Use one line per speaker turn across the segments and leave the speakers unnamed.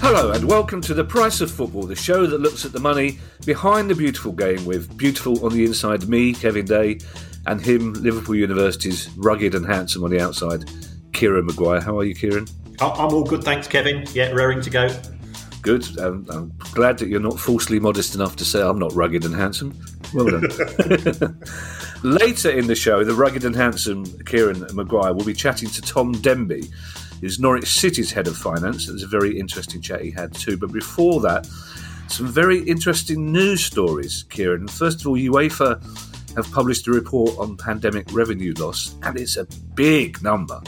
Hello and welcome to The Price of Football, the show that looks at the money behind the beautiful game with beautiful on the inside me, Kevin Day, and him, Liverpool University's rugged and handsome on the outside, Kieran Maguire. How are you, Kieran?
I'm all good, thanks, Kevin. Yeah, raring to go.
Good. Um, I'm glad that you're not falsely modest enough to say I'm not rugged and handsome. Well done. Later in the show, the rugged and handsome Kieran Maguire will be chatting to Tom Denby, who's Norwich City's head of finance. It was a very interesting chat he had too. But before that, some very interesting news stories, Kieran. First of all, UEFA have published a report on pandemic revenue loss, and it's a big number.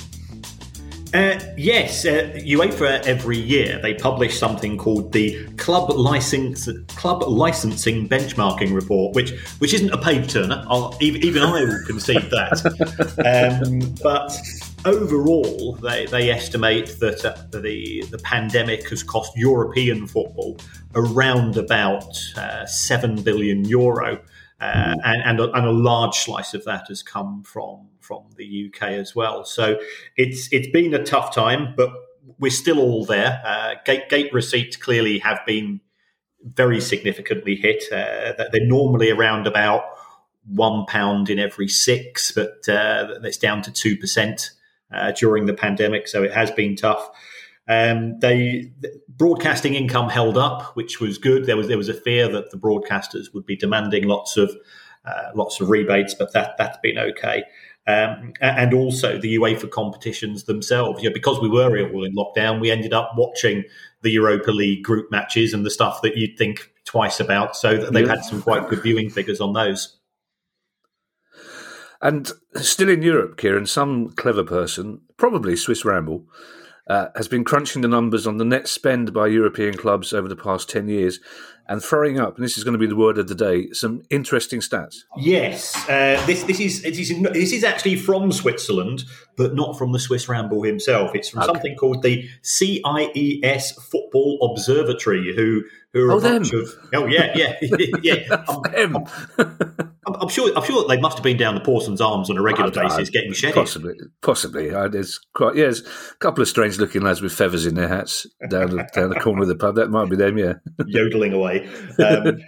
Uh, yes, uh, UEFA every year they publish something called the Club License Club Licensing Benchmarking Report, which which isn't a page turner. I'll, even, even I will concede that. um, but overall, they, they estimate that uh, the the pandemic has cost European football around about uh, seven billion euro. Uh, and, and a, and, a, large slice of that has come from from the UK as well. So it's it's been a tough time, but we're still all there. Uh, gate gate receipts clearly have been very significantly hit. Uh, they're normally around about one pound in every six, but uh, that's down to two percent uh, during the pandemic. So it has been tough. Um, they broadcasting income held up, which was good. There was there was a fear that the broadcasters would be demanding lots of uh, lots of rebates, but that that's been okay. Um, and also the UEFA competitions themselves. You know, because we were all in lockdown, we ended up watching the Europa League group matches and the stuff that you'd think twice about. So they've had some quite good viewing figures on those.
And still in Europe, Kieran, some clever person, probably Swiss Ramble, uh, has been crunching the numbers on the net spend by European clubs over the past 10 years and throwing up, and this is going to be the word of the day, some interesting stats.
Yes, uh, this, this, is, this, is, this is actually from Switzerland, but not from the Swiss Ramble himself. It's from okay. something called the CIES Football Observatory, who, who are
oh,
a
them.
bunch of. Oh, yeah, yeah, yeah. I'm, I'm, I'm, sure, I'm sure they must have been down the Parsons Arms on a regular basis getting shedded.
Possibly, possibly. There's quite, yeah, there's a couple of strange looking lads with feathers in their hats down the, down the corner of the pub. That might be them, yeah.
Yodeling away. Um,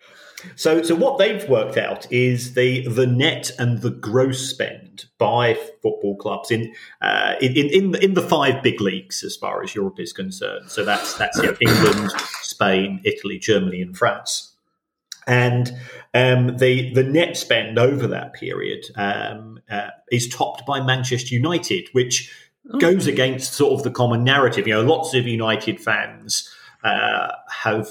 so, so what they've worked out is the the net and the gross spend by football clubs in uh, in, in in the five big leagues as far as Europe is concerned. So that's that's you know, England, Spain, Italy, Germany, and France. And um, the the net spend over that period um, uh, is topped by Manchester United, which oh. goes against sort of the common narrative. You know, lots of United fans uh, have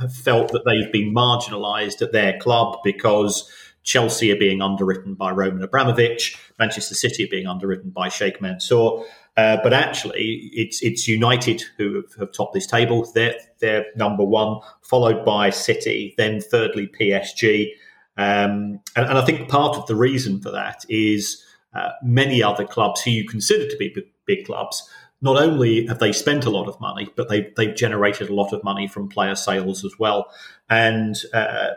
have felt that they've been marginalised at their club because Chelsea are being underwritten by Roman Abramovich, Manchester City are being underwritten by Sheikh Mansour. Uh, but actually, it's it's United who have, have, topped this table. They're they're number one, followed by City, then thirdly PSG. Um, and, and, I think part of the reason for that is uh, many other clubs who you consider to be big, big clubs not only have they spent a lot of money, but they, they've generated a lot of money from player sales as well. And uh,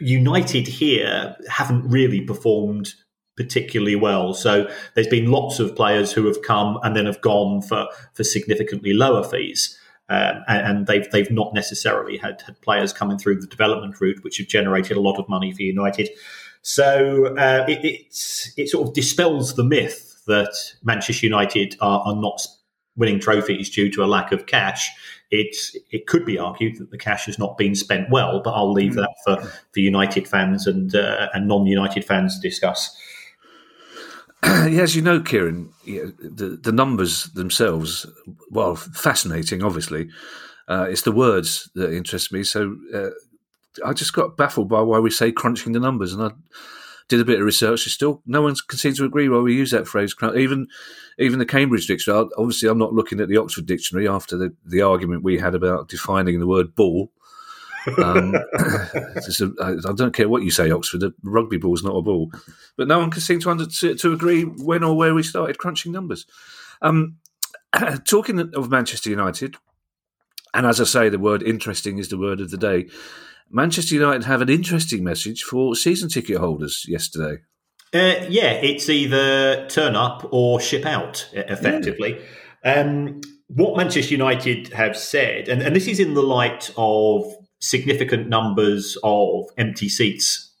United here haven't really performed particularly well. So there's been lots of players who have come and then have gone for, for significantly lower fees. Um, and, and, they've they've not necessarily had, had players coming through the development route, which have generated a lot of money for United. So uh, it, it sort of dispels the myth that Manchester United are, are not winning trophies due to a lack of cash. It's, it could be argued that the cash has not been spent well, but I'll leave that for, for United fans and, uh, and non United fans to discuss.
Yeah, as you know, Kieran, the, the numbers themselves, well, fascinating, obviously. Uh, it's the words that interest me. So uh, I just got baffled by why we say crunching the numbers. And I did a bit of research. Still, no one can seem to agree why we use that phrase. Even even the Cambridge Dictionary. Obviously, I'm not looking at the Oxford Dictionary after the, the argument we had about defining the word ball. um, I don't care what you say, Oxford. A rugby ball is not a ball, but no one can seem to under, to, to agree when or where we started crunching numbers. Um, talking of Manchester United, and as I say, the word interesting is the word of the day. Manchester United have an interesting message for season ticket holders yesterday.
Uh, yeah, it's either turn up or ship out, effectively. Yeah. Um, what Manchester United have said, and, and this is in the light of significant numbers of empty seats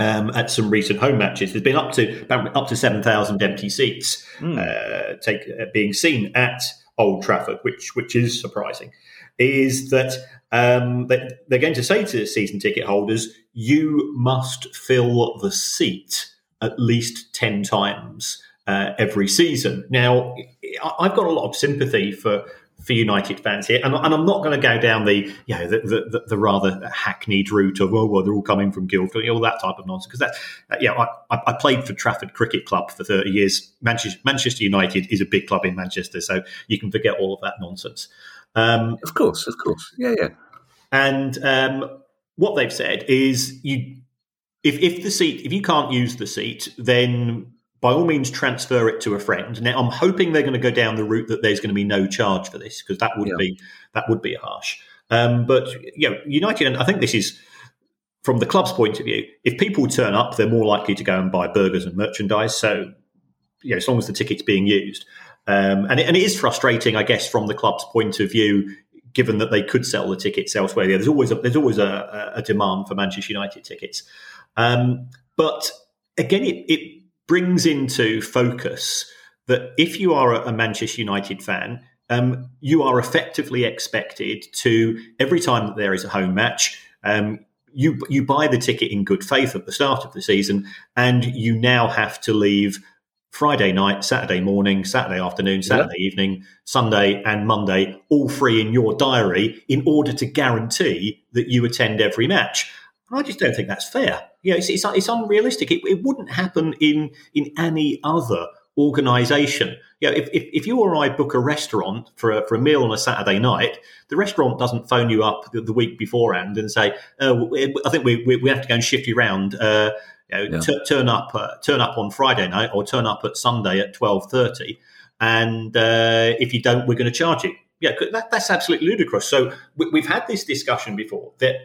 um, at some recent home matches. There's been up to up to seven thousand empty seats mm. uh, take, uh, being seen at Old Trafford, which which is surprising. Is that um, they're going to say to season ticket holders, you must fill the seat at least ten times uh, every season. Now, I've got a lot of sympathy for for United fans here, and, and I'm not going to go down the you know the, the, the, rather hackneyed route of oh well they're all coming from Guildford, all that type of nonsense. Because that uh, yeah, I, I, played for Trafford Cricket Club for 30 years. Manchester, Manchester United is a big club in Manchester, so you can forget all of that nonsense.
Um, of course, of course, yeah, yeah.
And um, what they've said is you if if the seat if you can't use the seat, then by all means transfer it to a friend. Now I'm hoping they're going to go down the route that there's going to be no charge for this because that would yeah. be that would be harsh. Um, but you know, United, and I think this is from the club's point of view. If people turn up, they're more likely to go and buy burgers and merchandise. So you know, as long as the ticket's being used, um, and, it, and it is frustrating, I guess, from the club's point of view, given that they could sell the tickets elsewhere. There's always a, there's always a, a demand for Manchester United tickets, um, but again, it, it brings into focus that if you are a Manchester United fan, um, you are effectively expected to every time that there is a home match. Um, you you buy the ticket in good faith at the start of the season, and you now have to leave Friday night, Saturday morning, Saturday afternoon, Saturday yeah. evening, Sunday, and Monday, all free in your diary in order to guarantee that you attend every match. I just don't think that's fair. You know, it's, it's, it's unrealistic. It, it, wouldn't happen in in any other organisation. You know, if, if, if, you or I book a restaurant for a, for a meal on a Saturday night, the restaurant doesn't phone you up the, the week beforehand and say, oh, "I think we, we, we, have to go and shift you around." Uh, you know, yeah. t- turn up uh, turn up on Friday night or turn up at Sunday at twelve thirty, and uh, if you don't, we're going to charge you. Yeah, that, that's absolutely ludicrous. So we, have had this discussion before that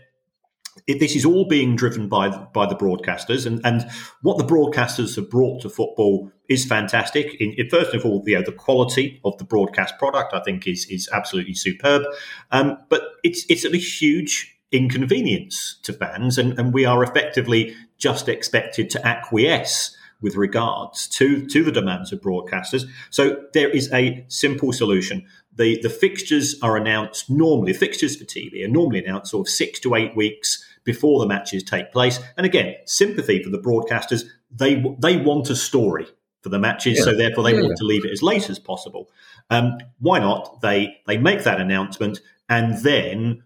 it, this is all being driven by by the broadcasters, and, and what the broadcasters have brought to football is fantastic. In, in first of all, the, the quality of the broadcast product, I think, is is absolutely superb. Um, but it's it's a huge inconvenience to fans, and, and we are effectively just expected to acquiesce with regards to, to the demands of broadcasters. So there is a simple solution. The, the fixtures are announced normally, fixtures for TV are normally announced sort of six to eight weeks before the matches take place. And again, sympathy for the broadcasters. They they want a story for the matches, yeah. so therefore they yeah, want to leave it as late as possible. Um, why not? They they make that announcement, and then,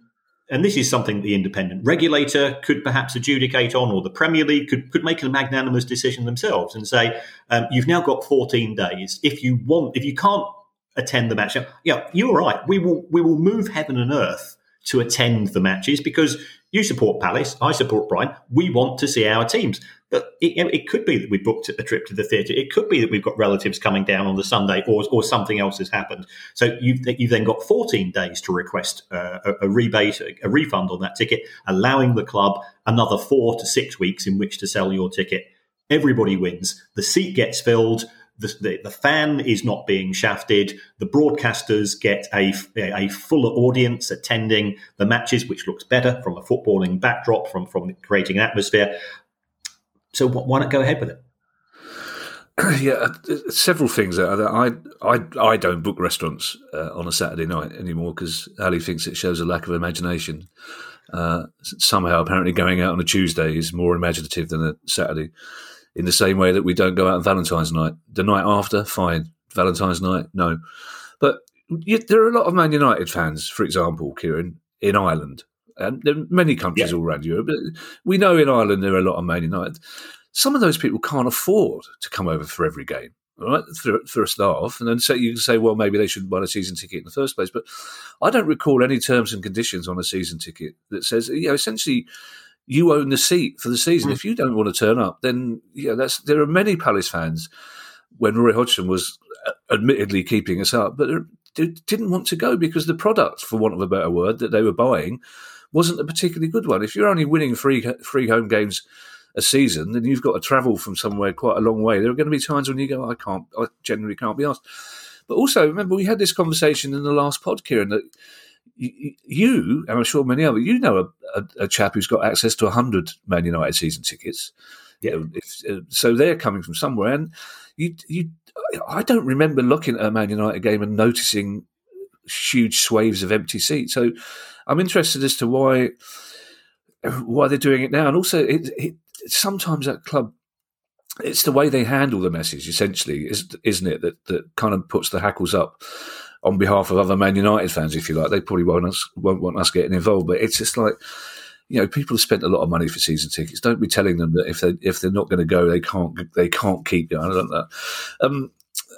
and this is something the independent regulator could perhaps adjudicate on, or the Premier League could could make a magnanimous decision themselves and say, um, you've now got 14 days. If you want, if you can't attend the match, yeah, you're right. We will we will move heaven and earth to attend the matches because you support Palace, I support Brighton. We want to see our teams. But it, it, could be that we booked a trip to the theatre. It could be that we've got relatives coming down on the Sunday, or, or something else has happened. So you've, you've then got 14 days to request uh, a, a, rebate, a, a refund on that ticket, allowing the club another four to six weeks in which to sell your ticket. Everybody wins. The seat gets filled the, the, the, fan is not being shafted. The broadcasters get a, a fuller audience attending the matches, which looks better from a footballing backdrop, from, from creating an atmosphere. So why not go ahead with it?
Yeah, uh, several things. I I I don't book restaurants uh, on a Saturday night anymore because Ali thinks it shows a lack of imagination. Uh, somehow, apparently, going out on a Tuesday is more imaginative than a Saturday in the same way that we don't go out on Valentine's night. The night after, fine. Valentine's night, no. But there are a lot of Man United fans, for example, Kieran, in Ireland. And there are many countries yeah. all around Europe, but we know in Ireland there are a lot of Man United. Some of those people can't afford to come over for every game, right? For, for a start off. And then so you can say, well, maybe they shouldn't buy a season ticket in the first place. But I don't recall any terms and conditions on a season ticket that says, you know, essentially you own the seat for the season. Mm. If you don't want to turn up, then yeah, that's there are many Palace fans when Roy Hodgson was uh, admittedly keeping us up, but they didn't want to go because the product, for want of a better word, that they were buying wasn't a particularly good one. If you're only winning three three home games a season, then you've got to travel from somewhere quite a long way. There are going to be times when you go, I can't, I generally can't be asked. But also, remember, we had this conversation in the last pod, Kieran, that you, and I'm sure many other you know a, a, a chap who's got access to 100 Man United season tickets. Yeah. If, uh, so they're coming from somewhere. And you, you, I don't remember looking at a Man United game and noticing huge swathes of empty seats. So I'm interested as to why why they're doing it now, and also it, it sometimes that club. It's the way they handle the message, essentially, isn't it? That that kind of puts the hackles up on behalf of other Man United fans, if you like. They probably won't us, won't want us getting involved, but it's just like you know, people have spent a lot of money for season tickets. Don't be telling them that if they if they're not going to go, they can't they can't keep going. I don't know. Um,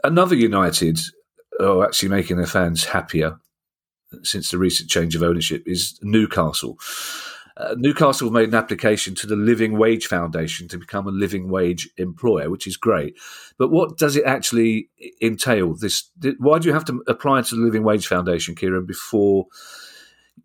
another United are actually making their fans happier since the recent change of ownership is Newcastle. Uh, Newcastle made an application to the Living Wage Foundation to become a living wage employer, which is great. But what does it actually entail? This why do you have to apply to the Living Wage Foundation, Kieran, before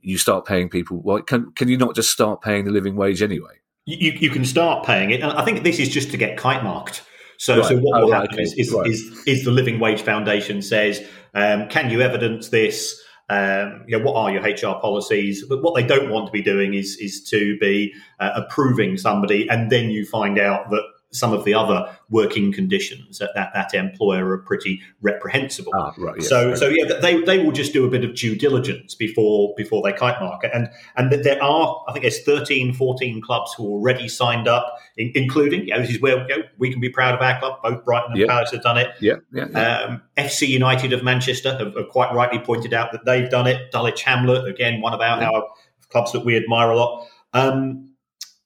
you start paying people? Well, can can you not just start paying the living wage anyway?
You, you can start paying it. And I think this is just to get kite marked. So, right. so what oh, will right, happen okay. is, is, right. is, is, the Living Wage Foundation says, um, can you evidence this? Um, you know, what are your HR policies? But what they don't want to be doing is is to be uh, approving somebody, and then you find out that some of the other working conditions at that, that employer are pretty reprehensible. Ah, right, yes, so, right. so yeah, they, they will just do a bit of due diligence before before they kite market. And and there are, I think there's 13, 14 clubs who already signed up, in, including, you know, this is where you know, we can be proud of our club. Both Brighton and yep. Palace have done it.
Yeah, yeah. yeah.
Um, FC United of Manchester have, have, quite rightly pointed out that they've done it. Dulwich Hamlet, again, one of our, yeah. our clubs that we admire a lot. Um,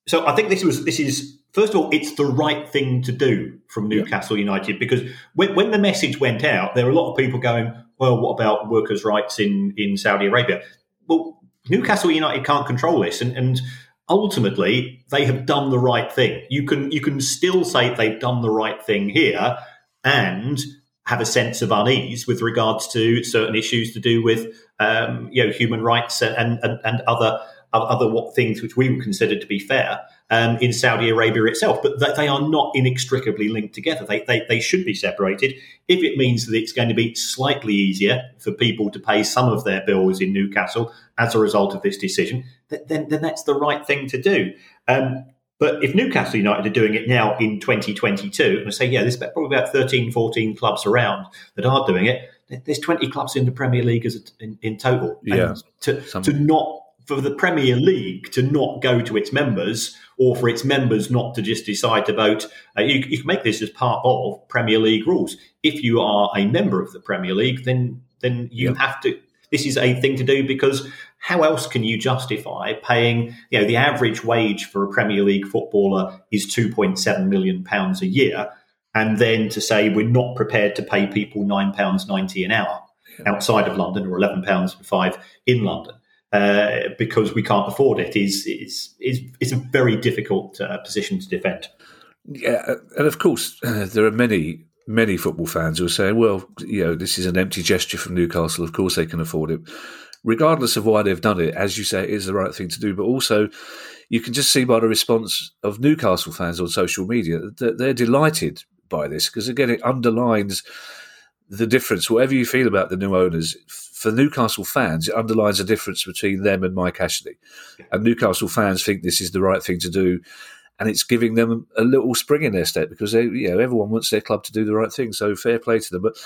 so I think this was this is first of all, it's the right thing to do from Newcastle yeah. United because when, when, the message went out, there were a lot of people going, well, what about workers' rights in, in Saudi Arabia? Well, Newcastle United can't control this. And, and ultimately, they have done the right thing. You can, you can still say they've done the right thing here and have a sense of unease with regards to certain issues to do with um, you know human rights and, and, and other other things which we would consider to be fair um, in Saudi Arabia itself. But they are not inextricably linked together. They, they, they should be separated. If it means that it's going to be slightly easier for people to pay some of their bills in Newcastle as a result of this decision, then, then that's the right thing to do. Um, but if Newcastle United are doing it now in 2022, and I say, yeah, there's probably about 13, 14 clubs around that are doing it, there's 20 clubs in the Premier League as a, in, in, total.
Yeah.
To, to not for the Premier League to not go to its members or for its members not to just decide to vote. Uh, you, you, can make this as part of Premier League rules. If you are a member of the Premier League, then then you have to. This is a thing to do because how else can you justify paying? You know, the average wage for a Premier League footballer is two point seven million pounds a year, and then to say we're not prepared to pay people nine pounds ninety an hour outside of London or eleven pounds five in London uh, because we can't afford it is is is, is a very difficult uh, position to defend.
Yeah, and of course uh, there are many many football fans who are saying, "Well, you know, this is an empty gesture from Newcastle. Of course, they can afford it." Regardless of why they've done it, as you say, it is the right thing to do. But also, you can just see by the response of Newcastle fans on social media that they're delighted by this because again, it underlines the difference. Whatever you feel about the new owners, for Newcastle fans, it underlines a difference between them and Mike Ashley. And Newcastle fans think this is the right thing to do, and it's giving them a little spring in their step because they, you know, everyone wants their club to do the right thing. So fair play to them. But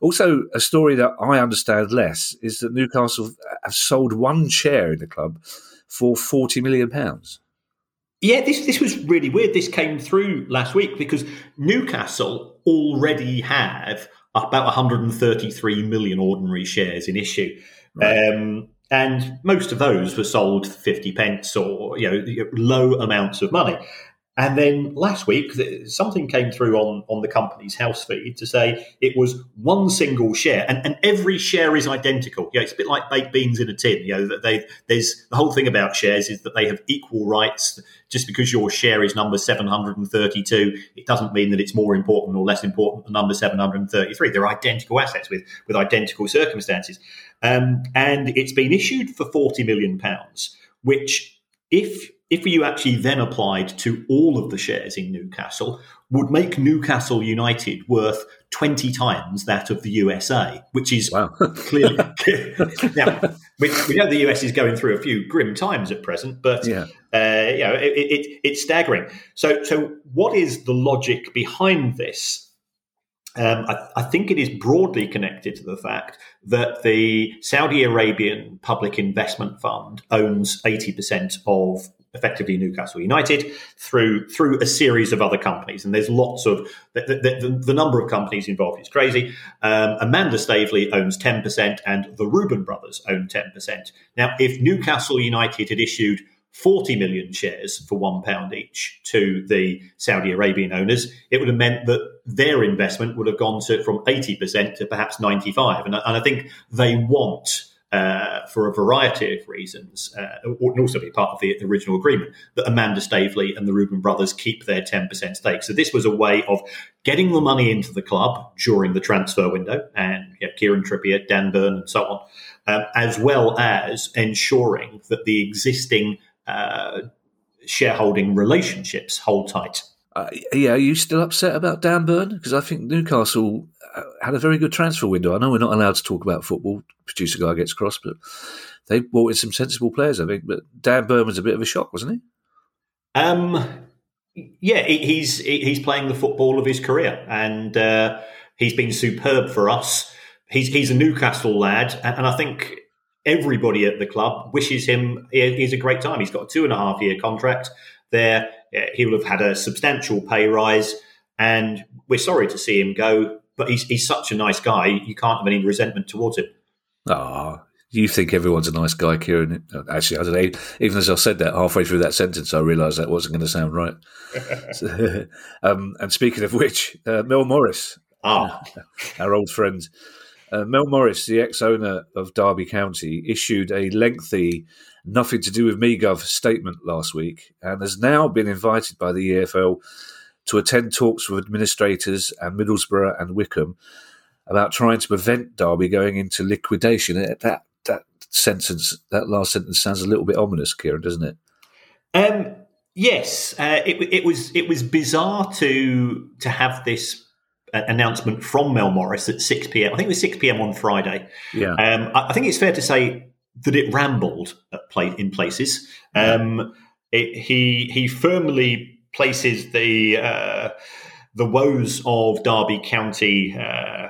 also a story that I understand less is that Newcastle have sold one share in the club for forty million pounds.
Yeah, this this was really weird. This came through last week because Newcastle already have about 133 million ordinary shares in issue. Right. Um, and most of those were sold for 50 pence or you know low amounts of money. And then last week, something came through on, on the Companies House feed to say it was one single share, and, and every share is identical. Know, it's a bit like baked beans in a tin. You know, they there's the whole thing about shares is that they have equal rights. Just because your share is number 732, it doesn't mean that it's more important or less important than number 733. They're identical assets with with identical circumstances, um, and it's been issued for 40 million pounds which if if you actually then applied to all of the shares in Newcastle, would make Newcastle United worth 20 times that of the USA, which is wow. clearly. now, we, we, know the US is going through a few grim times at present, but yeah. uh, you know, it, it, it's staggering. So, so, what is the logic behind this? Um, I, I, think it is broadly connected to the fact that the Saudi Arabian Public Investment Fund owns 80% of effectively Newcastle United through through a series of other companies. And there's lots of the, the, the number of companies involved is crazy. Um, Amanda Staveley owns 10%, and the Reuben brothers own 10%. Now, if Newcastle United had issued 40 million shares for one pound each to the Saudi Arabian owners, it would have meant that their investment would have gone to from 80% to perhaps 95. And, and I think they want uh, for a variety of reasons, uh, and also be part of the original agreement, that Amanda Staveley and the Reuben brothers keep their 10% stake. So this was a way of getting the money into the club during the transfer window, and know, Kieran Trippier, Dan Burn, and so on, um, as well as ensuring that the existing uh, shareholding relationships hold tight.
Uh, yeah, are you still upset about Dan Burn? Because I think Newcastle uh, had a very good transfer window. I know we're not allowed to talk about football. Producer guy gets cross, but they brought in some sensible players, I think. But Dan Burn was a bit of a shock, wasn't he?
Um, yeah, he's he's playing the football of his career, and uh, he's been superb for us. He's he's a Newcastle lad, and, I think everybody at the club wishes him he's a great time. He's got a two and a half year contract there he will have had a substantial pay rise. And we're sorry to see him go, but he's, he's such a nice guy. You can't have any resentment towards him.
Ah, you think everyone's a nice guy, Kieran. Actually, I don't know. Even as I said that halfway through that sentence, I realised that wasn't going to sound right. so, um, and speaking of which, uh, Mel Morris,
ah.
our old friend, uh, Mel Morris, the ex-owner of Derby County, issued a lengthy nothing to do with MeGov statement last week and has now been invited by the EFL to attend talks with administrators and Middlesbrough and Wycombe about trying to prevent Derby going into liquidation. That that sentence, that last sentence, sounds a little bit ominous, Kieran, doesn't it?
Um, yes, uh, it, it, was. It was bizarre to to have this uh, announcement from Mel Morris at six pm. I think it was six pm on Friday.
Yeah.
Um, I, I think it's fair to say that it rambled play, in places. Um, it, he he firmly places the uh, the woes of Derby County uh,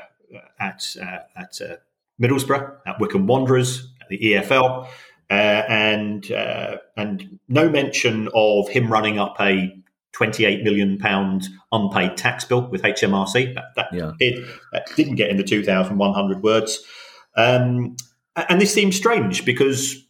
at uh, at uh, Middlesbrough, at Wycombe Wanderers, at the EFL, uh, and uh, and no mention of him running up a 28 million pound unpaid tax bill with HMRC. That, that, yeah. it, that didn't get in the 2,100 words. Um, and this seems strange because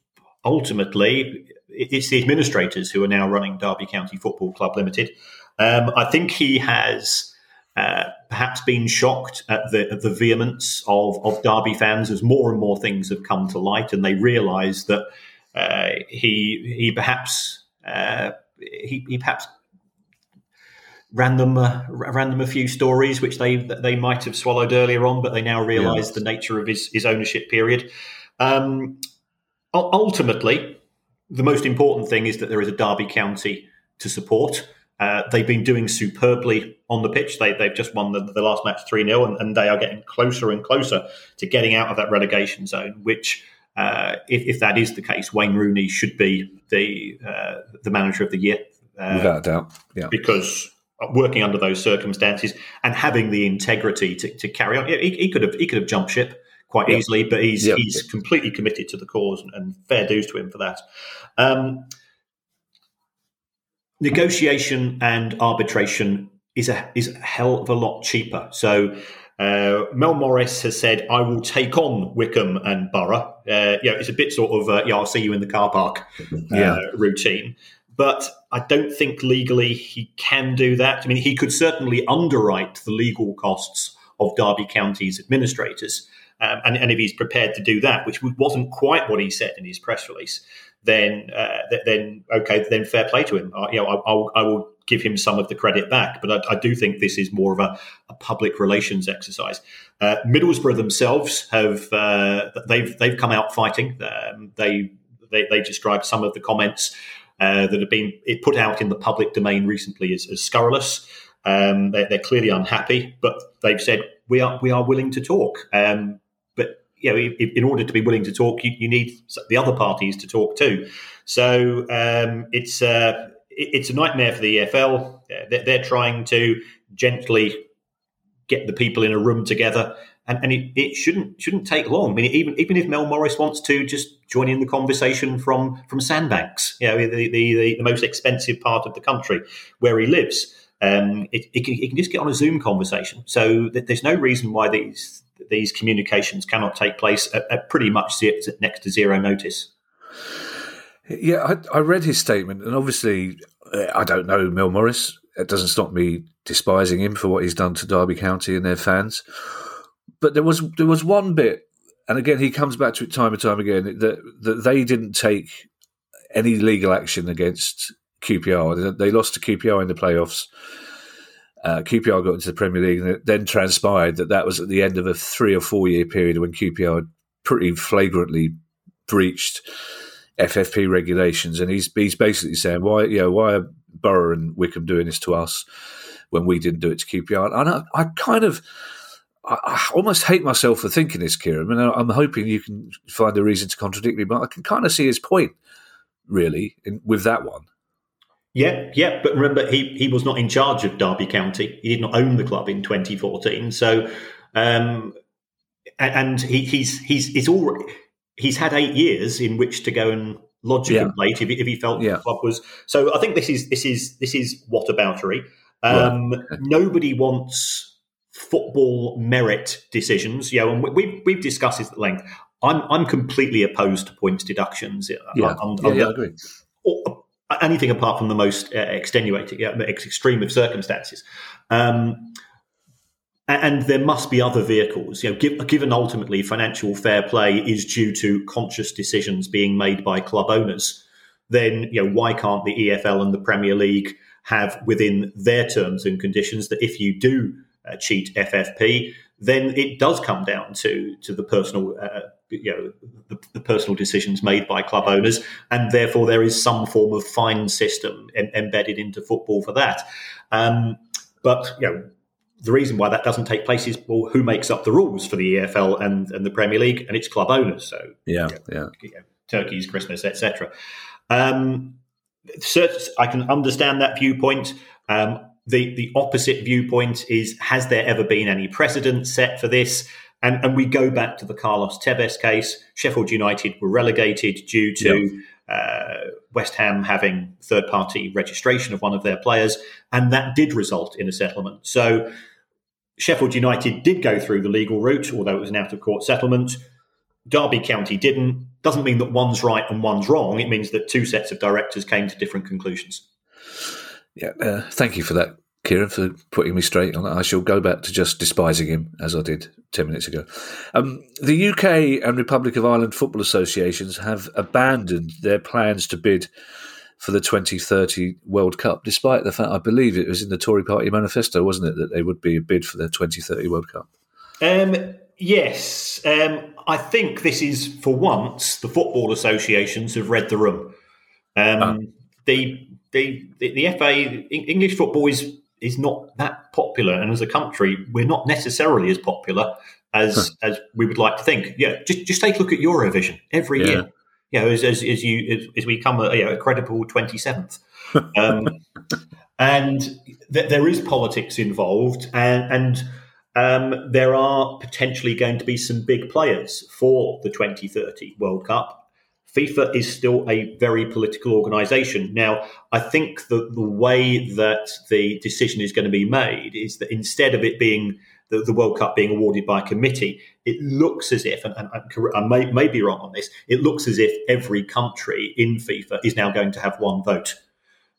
ultimately it's the administrators who are now running Derby County Football Club Limited. Um, I think he has uh, perhaps been shocked at the, at the vehemence of, of Derby fans as more and more things have come to light, and they realise that uh, he he perhaps uh, he, he, perhaps ran them uh, ran them a few stories which they they might have swallowed earlier on, but they now realise yeah. the nature of his, his ownership period. Um, ultimately, the most important thing is that there is a Derby County to support. Uh, they've been doing superbly on the pitch. They, have just won the, the, last match 3 0, and, and, they are getting closer and closer to getting out of that relegation zone, which, uh, if, if, that is the case, Wayne Rooney should be the, uh, the manager of the year.
Uh, Without a doubt. Yeah.
Because working under those circumstances and having the integrity to, to carry on, he, he, could have, he could have jumped ship quite yep. easily, but he's yep. he's completely committed to the cause, and, and fair dues to him for that. Um, negotiation and arbitration is a is a hell of a lot cheaper. So. Uh, Mel Morris has said, "I will take on Wycombe and Borough." Uh, yeah, it's a bit sort of, uh, "Yeah, I'll see you in the car park" uh, yeah. routine. But I don't think legally he can do that. I mean, he could certainly underwrite the legal costs of Derby County's administrators, um, and, and, if he's prepared to do that, which wasn't quite what he said in his press release, then uh, then okay, then fair play to him. I, you know, I, I'll, I will give him some of the credit back, but I, I do think this is more of a, a public relations exercise. Uh, Middlesbrough themselves have uh, they've they've come out fighting. Um, they they, they described some of the comments uh, that have been put out in the public domain recently as, as scurrilous. Um, they're, they're, clearly unhappy, but they've said we are we are willing to talk. Um, you know, in order to be willing to talk, you, you need the other parties to talk too. So um, it's uh, it's a nightmare for the EFL. They're, trying to gently get the people in a room together, and, and it, it, shouldn't shouldn't take long. I mean, even even if Mel Morris wants to just join in the conversation from from Sandbanks, you know, the the, the, the most expensive part of the country where he lives. Um, it, it, can, it, can, just get on a Zoom conversation. So there's no reason why these these communications cannot take place at, at pretty much next to zero notice.
Yeah, I, I, read his statement, and obviously, uh, I don't know Mel Morris. It doesn't stop me despising him for what he's done to Derby County and their fans. But there was there was one bit, and again, he comes back to it time and time again that that they didn't take any legal action against QPR. They lost to QPR in the playoffs. Uh, QPR got into the Premier League, and it then transpired that that was at the end of a three or four year period when QPR pretty flagrantly breached FFP regulations, and he's he's basically saying why you know why are Borough and Wycombe doing this to us when we didn't do it to QPR, and I, I kind of. I, almost hate myself for thinking this, Kieran. I mean, I'm hoping you can find a reason to contradict me, but I can kind of see his point, really, in, with that one.
Yeah, yeah, but remember, he, he was not in charge of Derby County. He did not own the club in 2014. So, um, and he, he's he's he's already he's had eight years in which to go and lodge a yeah. complaint if, if he felt yeah. the club was. So I think this is this is this is whataboutery. Um, right. Nobody wants football merit decisions. You know, and we, we've discussed this at length. I'm I'm completely opposed to points deductions.
Yeah, I'm, I'm, yeah, I agree.
Anything apart from the most uh, extenuating, yeah, extreme of circumstances. Um, and there must be other vehicles. You know, given ultimately financial fair play is due to conscious decisions being made by club owners, then you know why can't the EFL and the Premier League have within their terms and conditions that if you do uh, cheat FFP, then it does come down to to the personal. Uh, you know the, the, personal decisions made by club owners, and therefore there is some form of fine system em- embedded into football for that. Um, but you know, the reason why that doesn't take place is well, who makes up the rules for the EFL and, and the Premier League, and it's club owners. So
yeah, you know,
yeah, you know, turkeys, Christmas, etc. Um, I can understand that viewpoint. Um, the the opposite viewpoint is: has there ever been any precedent set for this? And, and we go back to the Carlos Tevez case. Sheffield United were relegated due to uh, West Ham having third party registration of one of their players, and that did result in a settlement. So Sheffield United did go through the legal route, although it was an out of court settlement. Derby County didn't. Doesn't mean that one's right and one's wrong. It means that two sets of directors came to different conclusions.
Yeah, uh, thank you for that, Kieran, for putting me straight on that. I shall go back to just despising him as I did 10 minutes ago. Um, the UK and Republic of Ireland football associations have abandoned their plans to bid for the 2030 World Cup, despite the fact I believe it was in the Tory Party manifesto, wasn't it, that they would be a bid for the 2030 World Cup?
Um, yes. Um, I think this is, for once, the football associations have read the room. Um, oh. the, the, the, the FA, English football is, is not that popular. And as a country, we're not necessarily as popular as huh. as we would like to think. Yeah, just just take a look at Eurovision every yeah. year you know, as, as, as you as, as, we come a, you know, a credible twenty seventh, um, and th- there is politics involved, and and um, there are potentially going to be some big players for the twenty thirty World Cup. FIFA is still a very political organisation. Now, I think that the way that the decision is going to be made is that instead of it being the, the World Cup being awarded by a committee, it looks as if, and, and, I may, may be wrong on this, it looks as if every country in FIFA is now going to have one vote.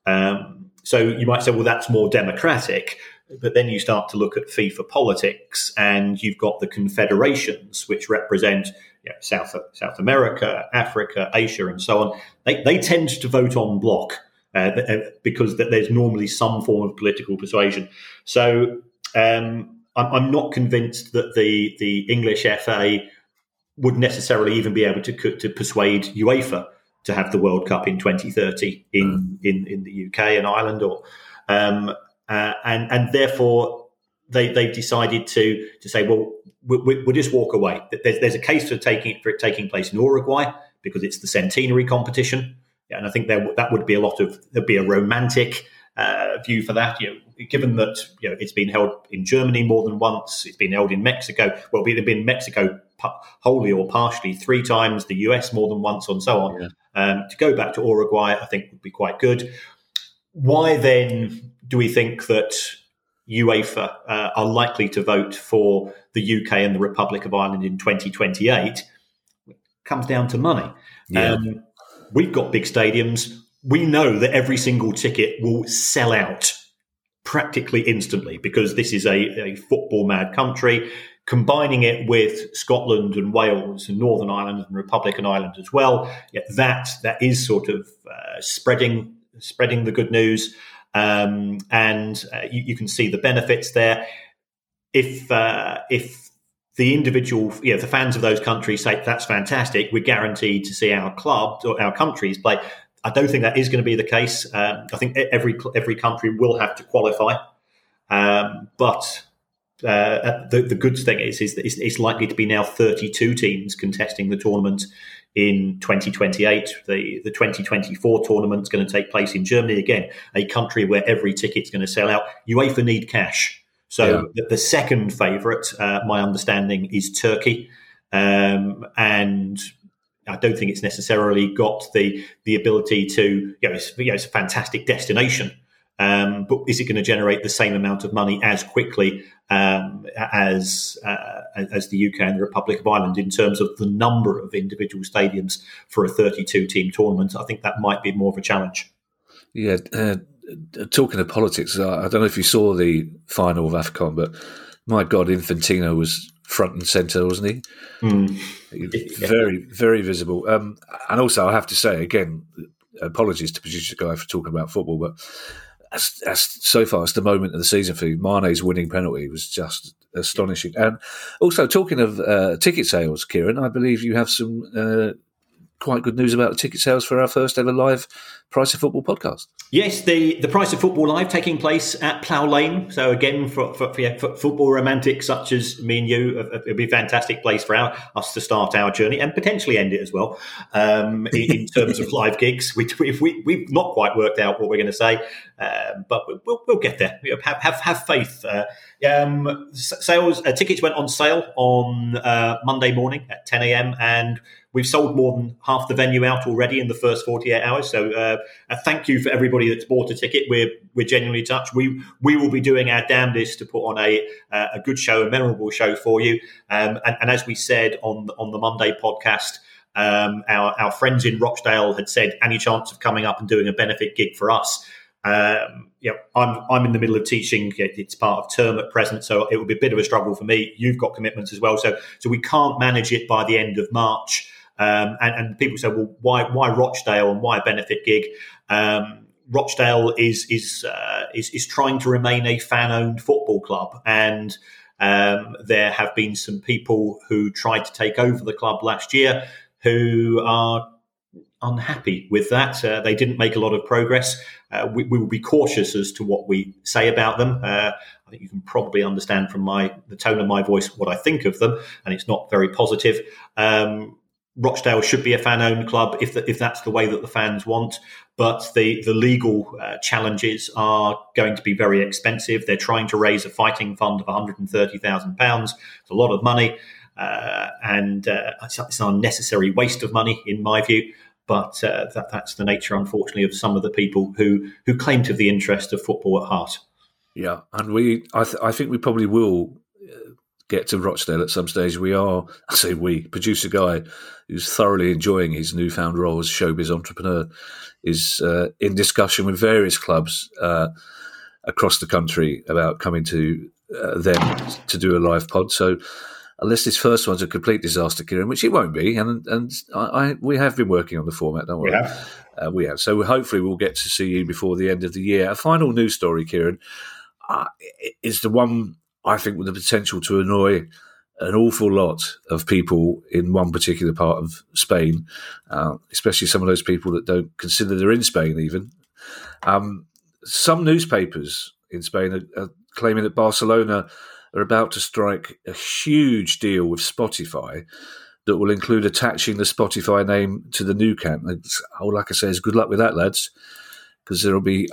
Um, so you might say, well, that's more democratic. But then you start to look at FIFA politics, and you've got the confederations, which represent you know, South South America, Africa, Asia, and so on. They, they tend to vote on bloc uh, uh because there's normally some form of political persuasion. So um, I'm, I'm not convinced that the the English FA would necessarily even be able to to persuade UEFA to have the World Cup in 2030 in mm. in, in the UK and Ireland, or um, uh, and and therefore they they've decided to to say, well, we, will just walk away. There's, there's a case for taking for it taking place in Uruguay because it's the centenary competition, and I think there that would be a lot of there'd be a romantic uh, view for that. You know, given that you know it's been held in Germany more than once, it's been held in Mexico. Well, it's been Mexico wholly or partially three times, the US more than once, and so on. Yeah. Um, to go back to Uruguay, I think would be quite good. Why then do we think that UEFA uh, are likely to vote for the UK and the Republic of Ireland in 2028? It comes down to money. Yeah. Um, we've got big stadiums. We know that every single ticket will sell out practically instantly because this is a, a football mad country combining it with Scotland and Wales and Northern Ireland and Republican Ireland as well, yeah, that that is sort of uh, spreading spreading the good news, um, and uh, you, you, can see the benefits there. If uh, if the individual, you know, the fans of those countries say that's fantastic, we're guaranteed to see our clubs or our countries play. I don't think that is going to be the case. Um, I think every every country will have to qualify, um, but uh, the, the good thing is, is that it's, it's, likely to be now 32 teams contesting the tournament in 2028. The, the 2024 tournament is going to take place in Germany again, a country where every ticket's going to sell out. UEFA need cash. So yeah. the, the, second favourite, uh, my understanding, is Turkey. Um, and I don't think it's necessarily got the the ability to, you know, it's, you know, it's a fantastic destination. Um, but is it going to generate the same amount of money as quickly um, as uh, as the UK and the Republic of Ireland in terms of the number of individual stadiums for a 32 team tournament? I think that might be more of a challenge.
Yeah, uh, talking of politics, I don't know if you saw the final of AFCON, but my God, Infantino was front and centre, wasn't he? Mm. Very, very visible. Um, and also, I have to say again, apologies to producer guy for talking about football, but as, as so far as the moment of the season for Mane's winning penalty was just astonishing. And also, talking of uh, ticket sales, Kieran, I believe you have some uh, quite good news about the ticket sales for our first ever live Price of Football podcast.
Yes, the, the Price of Football live taking place at Plough Lane. So again, for, for, for, yeah, for football romantics such as me and you, it'd be a fantastic place for our, us to start our journey and potentially end it as well. Um, in, in, terms of live gigs, we, we, we've not quite worked out what we're going to say, um, but we'll, we'll get there. Have have, have faith. Uh, um, sales uh, tickets went on sale on uh, Monday morning at 10 a.m. and We've sold more than half the venue out already in the first 48 hours. So uh, a thank you for everybody that's bought a ticket. We're we're genuinely touched. We we will be doing our damnedest to put on a uh, a good show, a memorable show for you. Um, and, and, as we said on on the Monday podcast. Um, our, our friends in Rochdale had said, any chance of coming up and doing a benefit gig for us? Um, yeah, I'm I'm in the middle of teaching. It's part of term at present, so it will be a bit of a struggle for me. You've got commitments as well, so so we can't manage it by the end of March. Um, and, and, people say, well, why why Rochdale and why a benefit gig? Um, Rochdale is is, uh, is is trying to remain a fan owned football club, and um, there have been some people who tried to take over the club last year who are unhappy with that. Uh, they didn't make a lot of progress. Uh, we, we, will be cautious as to what we say about them. Uh, I think you can probably understand from my the tone of my voice what I think of them, and it's not very positive. Um, Rochdale should be a fan owned club if, the, if that's the way that the fans want. But the, the legal uh, challenges are going to be very expensive. They're trying to raise a fighting fund of £130,000. It's a lot of money. Uh, and uh, it's, it's, an unnecessary waste of money, in my view. But uh, that, that's the nature, unfortunately, of some of the people who, who claim to have the interest of football at heart.
Yeah, and we, I, th- I think we probably will get to Rochdale at some stage. We are, I say we, producer guy who's thoroughly enjoying his newfound role as showbiz entrepreneur is uh, in discussion with various clubs uh, across the country about coming to uh, them to do a live pod. So unless this first one's a complete disaster, Kieran, which it won't be, and and I, I we have been working on the format, don't worry.
Yeah.
Uh, we have. So hopefully we'll get to see you before the end of the year. A final news story, Kieran, uh, is the one I think with the potential to annoy an awful lot of people in one particular part of Spain, uh, especially some of those people that don't consider they're in Spain even. Um, some newspapers in Spain are, are claiming that Barcelona are about to strike a huge deal with Spotify that will include attaching the Spotify name to the Nou Camp. All I can say is good luck with that, lads, because there will be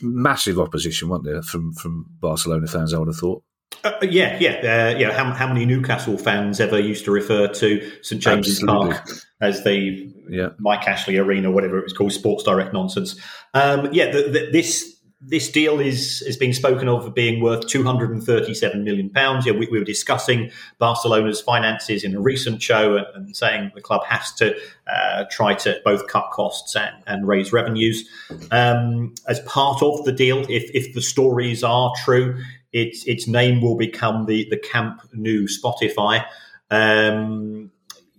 massive opposition, weren't there, from from Barcelona fans? I would have thought.
Uh, yeah, yeah, uh, yeah. How, how, many Newcastle fans ever used to refer to St James's Absolutely. Park as the yeah. Mike Ashley Arena, whatever it was called, Sports Direct nonsense? Um, yeah, the, the, this this deal is is being spoken of being worth 237 million pounds. Yeah, we, we, were discussing Barcelona's finances in a recent show and, and saying the club has to uh, try to both cut costs and, and raise revenues. Um, as part of the deal, if if the stories are true, its its name will become the the Camp Nou Spotify. Um,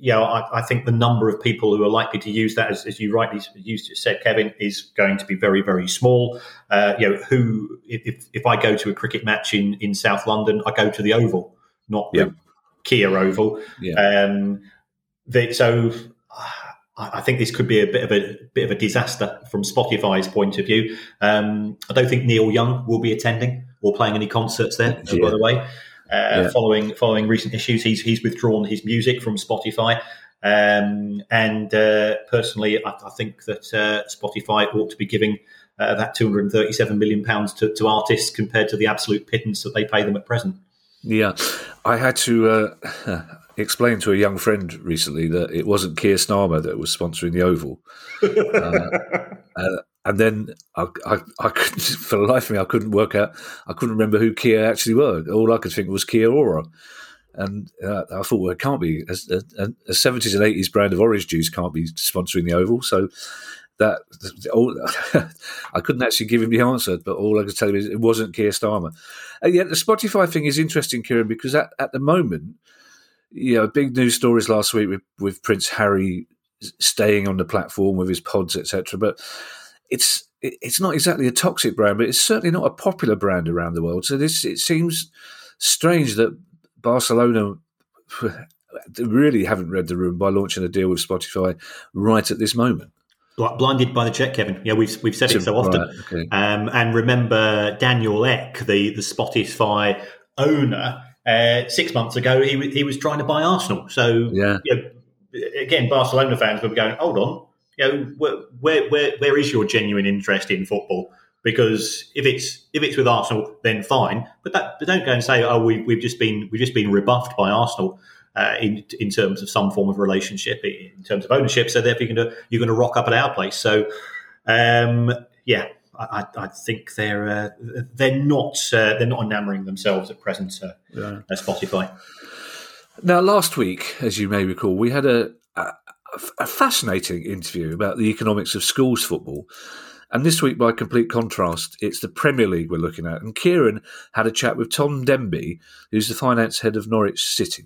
you know, I, I, think the number of people who are likely to use that, as, as you rightly used, said, Kevin, is going to be very, very small. Uh, you know, who if, if I go to a cricket match in, in South London, I go to the Oval, not yeah. the Kia Oval. Yeah. Um, the, so I think this could be a bit of a bit of a disaster from Spotify's point of view. Um, I don't think Neil Young will be attending or playing any concerts there. Yeah. By the way, yeah. following following recent issues. He's he's withdrawn his music from Spotify. Um, and uh, personally, I, I, think that uh, Spotify ought to be giving uh, that 237 million pounds to, to, artists compared to the absolute pittance that they pay them at present.
Yeah, I had to uh, explain to a young friend recently that it wasn't Keir Starmer that was sponsoring the Oval. Uh, and then I, I, I couldn't, for the life of me, I couldn't work out. I couldn't remember who Kia actually were. All I could think was Kia Ora, and uh, I thought, well, it can't be a seventies and eighties brand of orange juice can't be sponsoring the Oval. So that all, I couldn't actually give him the answer, but all I could tell him is it wasn't Keir Starmer. And yet the Spotify thing is interesting, Kieran, because at, at the moment, you know, big news stories last week with, with Prince Harry staying on the platform with his pods, etc. But it's it's not exactly a toxic brand, but it's certainly not a popular brand around the world. So this it seems strange that Barcelona really haven't read the room by launching a deal with Spotify right at this moment.
Blinded by the check, Kevin. Yeah, we've we've said it so often. Right, okay. um, and remember Daniel Ek, the the Spotify owner, uh, six months ago, he he was trying to buy Arsenal. So yeah, you know, again, Barcelona fans will be going, hold on, you know, where, where, where is your genuine interest in football? Because if it's if it's with Arsenal, then fine. But that but don't go and say, oh, we, we've just been we've just been rebuffed by Arsenal uh, in in terms of some form of relationship, in terms of ownership. So therefore, you're going to you're going to rock up at our place. So, um, yeah, I, I, think they're uh, they're not uh, they're not enamoring themselves at present. Uh, yeah. Spotify.
Now, last week, as you may recall, we had a, a, a fascinating interview about the economics of schools football. And this week, by complete contrast, it's the Premier League we're looking at. And Kieran had a chat with Tom Denby, who's the finance head of Norwich City.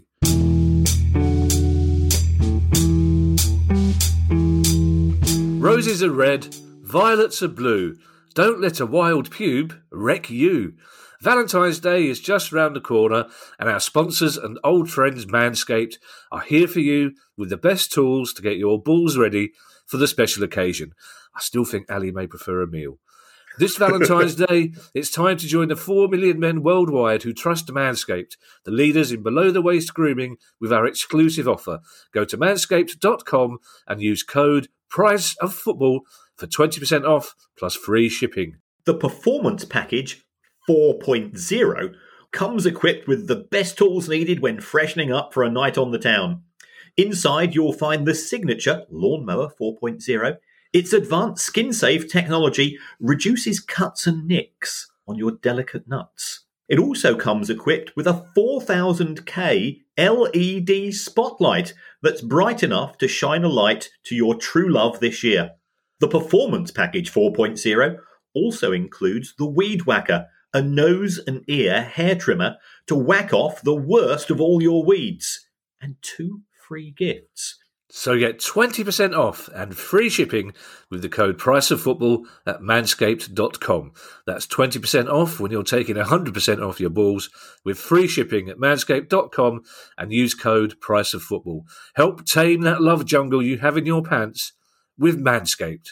Roses are red, violets are blue. Don't let a wild pube wreck you. Valentine's Day is just round the corner, and our sponsors and old friends Manscaped are here for you with the best tools to get your balls ready for the special occasion. I still think Ali may prefer a meal. This Valentine's Day, it's time to join the 4 million men worldwide who trust Manscaped, the leaders in below the waist grooming, with our exclusive offer. Go to manscaped.com and use code PRICE of football for 20% off plus free shipping.
The performance package 4.0 comes equipped with the best tools needed when freshening up for a night on the town. Inside, you'll find the signature Lawnmower 4.0. Its advanced skin safe technology reduces cuts and nicks on your delicate nuts. It also comes equipped with a 4000K LED spotlight that's bright enough to shine a light to your true love this year. The Performance Package 4.0 also includes the Weed Whacker, a nose and ear hair trimmer to whack off the worst of all your weeds, and two free gifts.
So get 20% off and free shipping with the code Price of Football at manscaped.com. That's 20% off when you're taking 100% off your balls with free shipping at manscaped.com and use code Price of Football. Help tame that love jungle you have in your pants with Manscaped.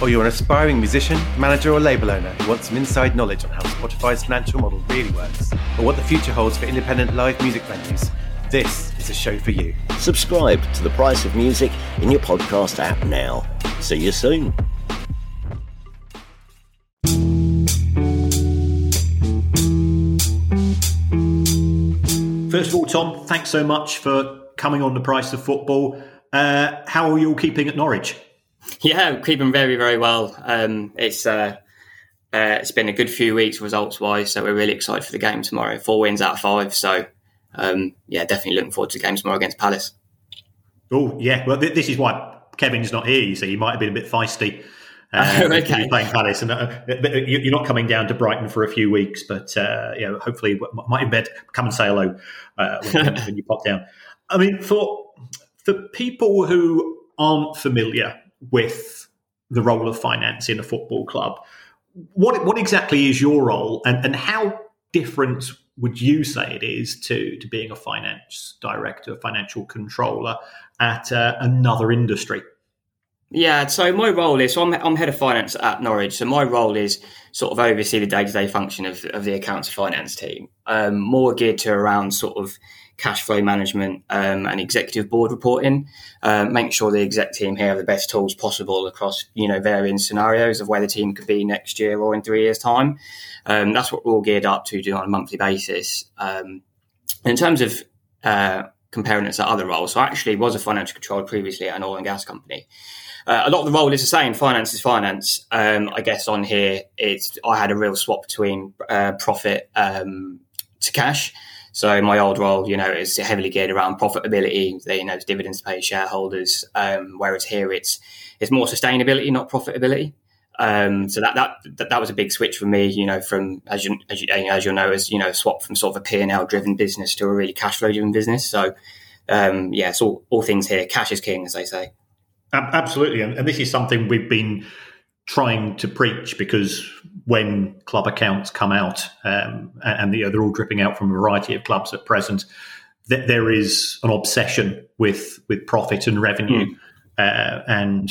or you're an aspiring musician, manager, or label owner who wants some inside knowledge on how Spotify's financial model really works, or what the future holds for independent live music venues, this is a show for you.
Subscribe to The Price of Music in your podcast app now. See you soon.
First of all, Tom, thanks so much for coming on the price of football. Uh, how are you all keeping at Norwich?
Yeah, keeping very, very well. Um, it's uh, uh, it's been a good few weeks results wise, so we're really excited for the game tomorrow. Four wins out of five, so um, yeah, definitely looking forward to the game tomorrow against Palace.
Oh yeah, well th- this is why Kevin's not here. You see, he might have been a bit feisty.
Uh, okay.
playing Palace, and uh, you're not coming down to Brighton for a few weeks, but uh, yeah, hopefully, might in bed come and say hello uh, when, when you pop down. I mean, for for people who aren't familiar with the role of finance in a football club, what what exactly is your role, and and how different would you say it is to to being a finance director, financial controller at uh, another industry?
Yeah, so my role is so I'm, I'm head of finance at Norwich. So my role is sort of oversee the day to day function of, of the accounts finance team, um, more geared to around sort of cash flow management um, and executive board reporting, uh, making sure the exec team here have the best tools possible across you know varying scenarios of where the team could be next year or in three years' time. Um, that's what we're all geared up to do on a monthly basis. Um, in terms of uh, comparing it to other roles, so I actually was a financial controller previously at an oil and gas company. Uh, a lot of the role is the same. Finance is finance. Um, I guess on here, it's I had a real swap between uh, profit um, to cash. So my old role, you know, is heavily geared around profitability. You know, dividends to pay shareholders. Um, whereas here, it's it's more sustainability, not profitability. Um, so that, that that was a big switch for me. You know, from as you as you as you know, as you know, swap from sort of a P and L driven business to a really cash flow driven business. So um, yeah, it's all all things here. Cash is king, as they say.
Absolutely, and, and this is something we've been trying to preach because when club accounts come out um, and they're all dripping out from a variety of clubs at present, that there is an obsession with with profit and revenue, mm. uh, and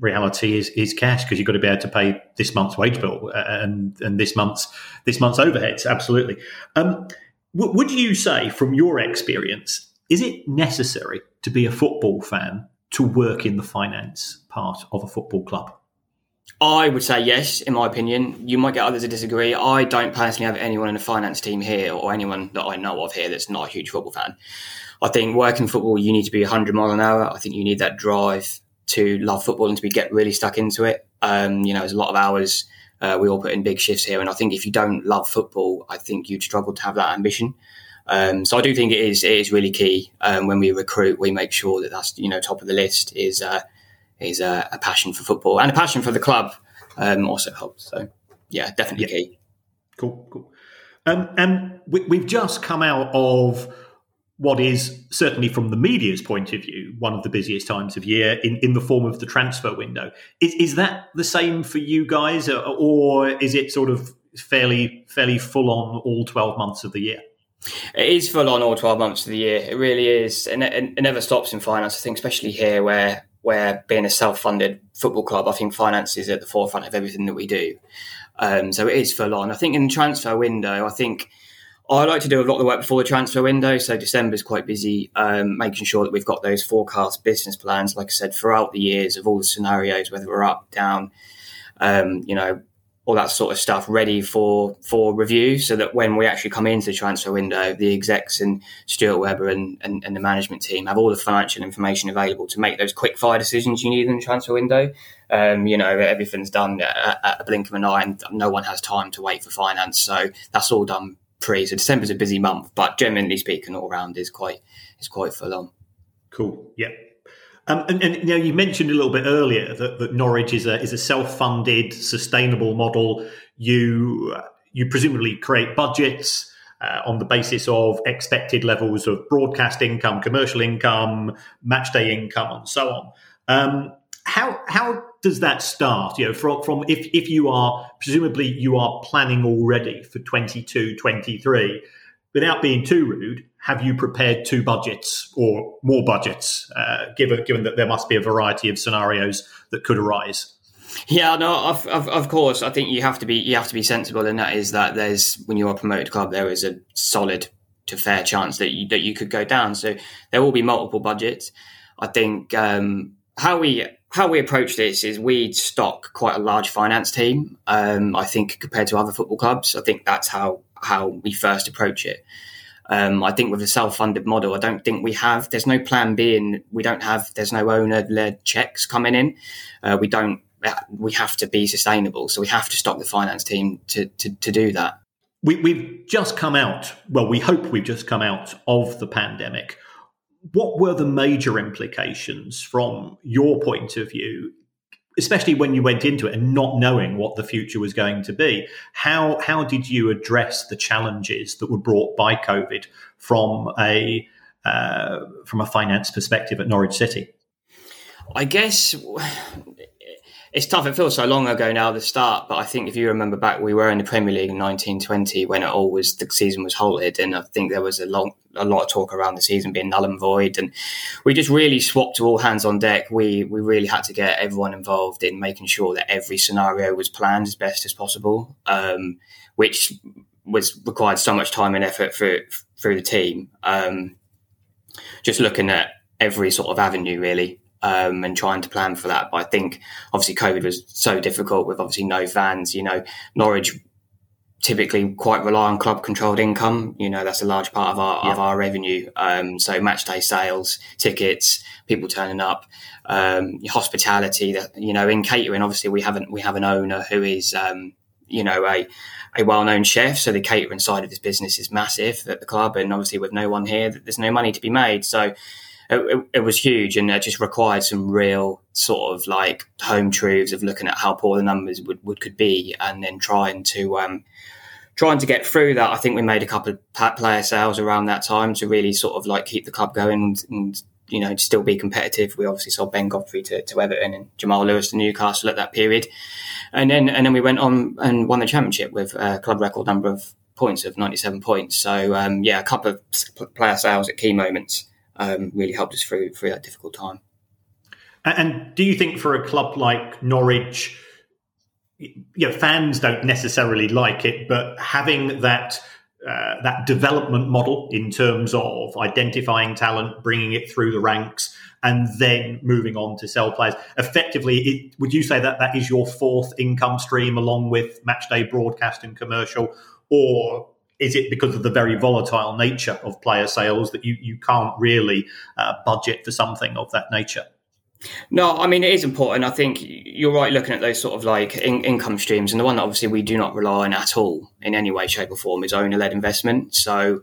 reality is is cash because you've got to be able to pay this month's wage bill uh, and and this month's this month's overheads. Absolutely. Um, w- would you say, from your experience, is it necessary to be a football fan to work in the finance part of a football club?
I would say yes, in my opinion. You might get others to disagree. I don't personally have anyone in the finance team here or anyone that I know of here that's not a huge football fan. I think working football, you need to be 100 mile an hour. I think you need that drive to love football and to be get really stuck into it. Um, you know, there's a lot of hours. Uh, we all put in big shifts here, and I think if you don't love football, I think you'd struggle to have that ambition. Um, so I do think it is it is really key um, when we recruit. We make sure that that's you know top of the list is uh, is uh, a passion for football and a passion for the club um, also helps. So yeah, definitely yeah. key.
Cool, cool. Um, and we, have just come out of what is certainly from the media's point of view one of the busiest times of year in, in the form of the transfer window. Is, is that the same for you guys, or is it sort of fairly fairly full on all twelve months of the year?
It is full on all 12 months of the year. It really is. And it, it, never stops in finance. I think, especially here where, where being a self funded football club, I think finance is at the forefront of everything that we do. Um, so it is full on. I think in the transfer window, I think I like to do a lot of the work before the transfer window. So December is quite busy, um, making sure that we've got those forecast business plans, like I said, throughout the years of all the scenarios, whether we're up, down, um, you know, all that sort of stuff ready for for review, so that when we actually come into the transfer window, the execs and Stuart Webber and, and, and the management team have all the financial information available to make those quick fire decisions you need in the transfer window. Um, you know, everything's done at, at, a blink of an eye, and no one has time to wait for finance. So that's all done pre. So December's a busy month, but generally speaking, all round is quite is quite full on.
Cool. Yeah. Um, and, and, you know, you mentioned a little bit earlier that, that Norwich is a is a self funded, sustainable model. You you presumably create budgets uh, on the basis of expected levels of broadcast income, commercial income, match day income, and so on. Um, how how does that start? You know, from from if if you are presumably you are planning already for 22, 23, without being too rude, have you prepared two budgets or more budgets, uh, given given that there must be a variety of scenarios that could arise?
Yeah, no, of, of, of, course. I think you have to be you have to be sensible, and that is that there's when you are a promoted club, there is a solid to fair chance that you that you could go down. So there will be multiple budgets. I think um, how we how we approach this is we stock quite a large finance team. Um, I think compared to other football clubs, I think that's how how we first approach it. Um, I think with a self-funded model, I don't think we have. There's no plan B, and we don't have. There's no owner-led checks coming in. Uh, we don't. We have to be sustainable, so we have to stop the finance team to to, to do that.
We, we've just come out. Well, we hope we've just come out of the pandemic. What were the major implications from your point of view especially when you went into it and not knowing what the future was going to be. How how did you address the challenges that were brought by COVID from a uh, from a finance perspective at Norwich City?
I guess it's tough. It feels so long ago now, the start. But I think if you remember back, we were in the Premier League in 1920 when it all was the season was halted, and I think there was a long, a lot of talk around the season being null and void. And we just really swapped to all hands on deck. We we really had to get everyone involved in making sure that every scenario was planned as best as possible, um, which was required so much time and effort for through the team. Um, just looking at every sort of avenue, really um, and trying to plan for that. But I think obviously COVID was so difficult with obviously no fans. You know, Norwich typically quite rely on club controlled income. You know, that's a large part of our yeah. of our revenue. Um, so match day sales, tickets, people turning up, um, hospitality. That you know, in catering, obviously we haven't we have an owner who is um, you know a a well-known chef, so the catering side of this business is massive at the club, and obviously with no one here, there's no money to be made. So it, it, was huge and it just required some real sort of like home truths of looking at how poor the numbers would, would could be and then trying to um, trying to get through that. I think we made a couple of player sales around that time to really sort of like keep the club going and, and you know still be competitive. We obviously sold Ben Godfrey to, to Everton and Jamal Lewis to Newcastle at that period, and then and then we went on and won the championship with a club record number of points of 97 points. So um, yeah, a couple of player sales at key moments um, really helped us through through that difficult time.
And do you think for a club like Norwich, you know, fans don't necessarily like it, but having that uh, that development model in terms of identifying talent, bringing it through the ranks, and then moving on to sell players. Effectively, it, would you say that that is your fourth income stream along with matchday broadcast and commercial, or is it because of the very volatile nature of player sales that you, you can't really uh, budget for something of that nature?
No, I mean it is important. I think you're right looking at those sort of like in- income streams, and the one that obviously we do not rely on at all in any way, shape, or form is owner-led investment. So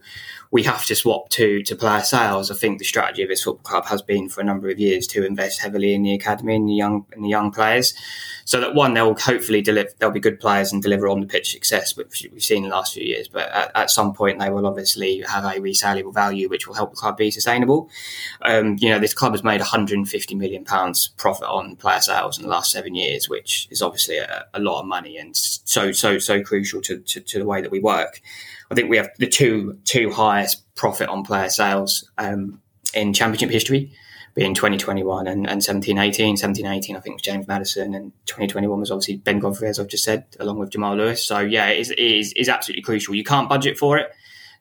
we have to swap to to player sales. I think the strategy of this football club has been for a number of years to invest heavily in the academy and the young and the young players, so that one they'll hopefully deliver. They'll be good players and deliver on the pitch success, which we've seen in the last few years. But at, at some point, they will obviously have a resaleable value, which will help the club be sustainable. Um, you know, this club has made 150 million pounds profit on player sales in the last seven years, which is obviously a, a lot of money and so so so crucial to, to, to the way that we work. I think we have the two two highest profit on player sales um, in championship history, being 2021 and, and 17 18. 17 18, I think, was James Maddison, and 2021 was obviously Ben Godfrey, as I've just said, along with Jamal Lewis. So, yeah, it is, it is, is absolutely crucial. You can't budget for it.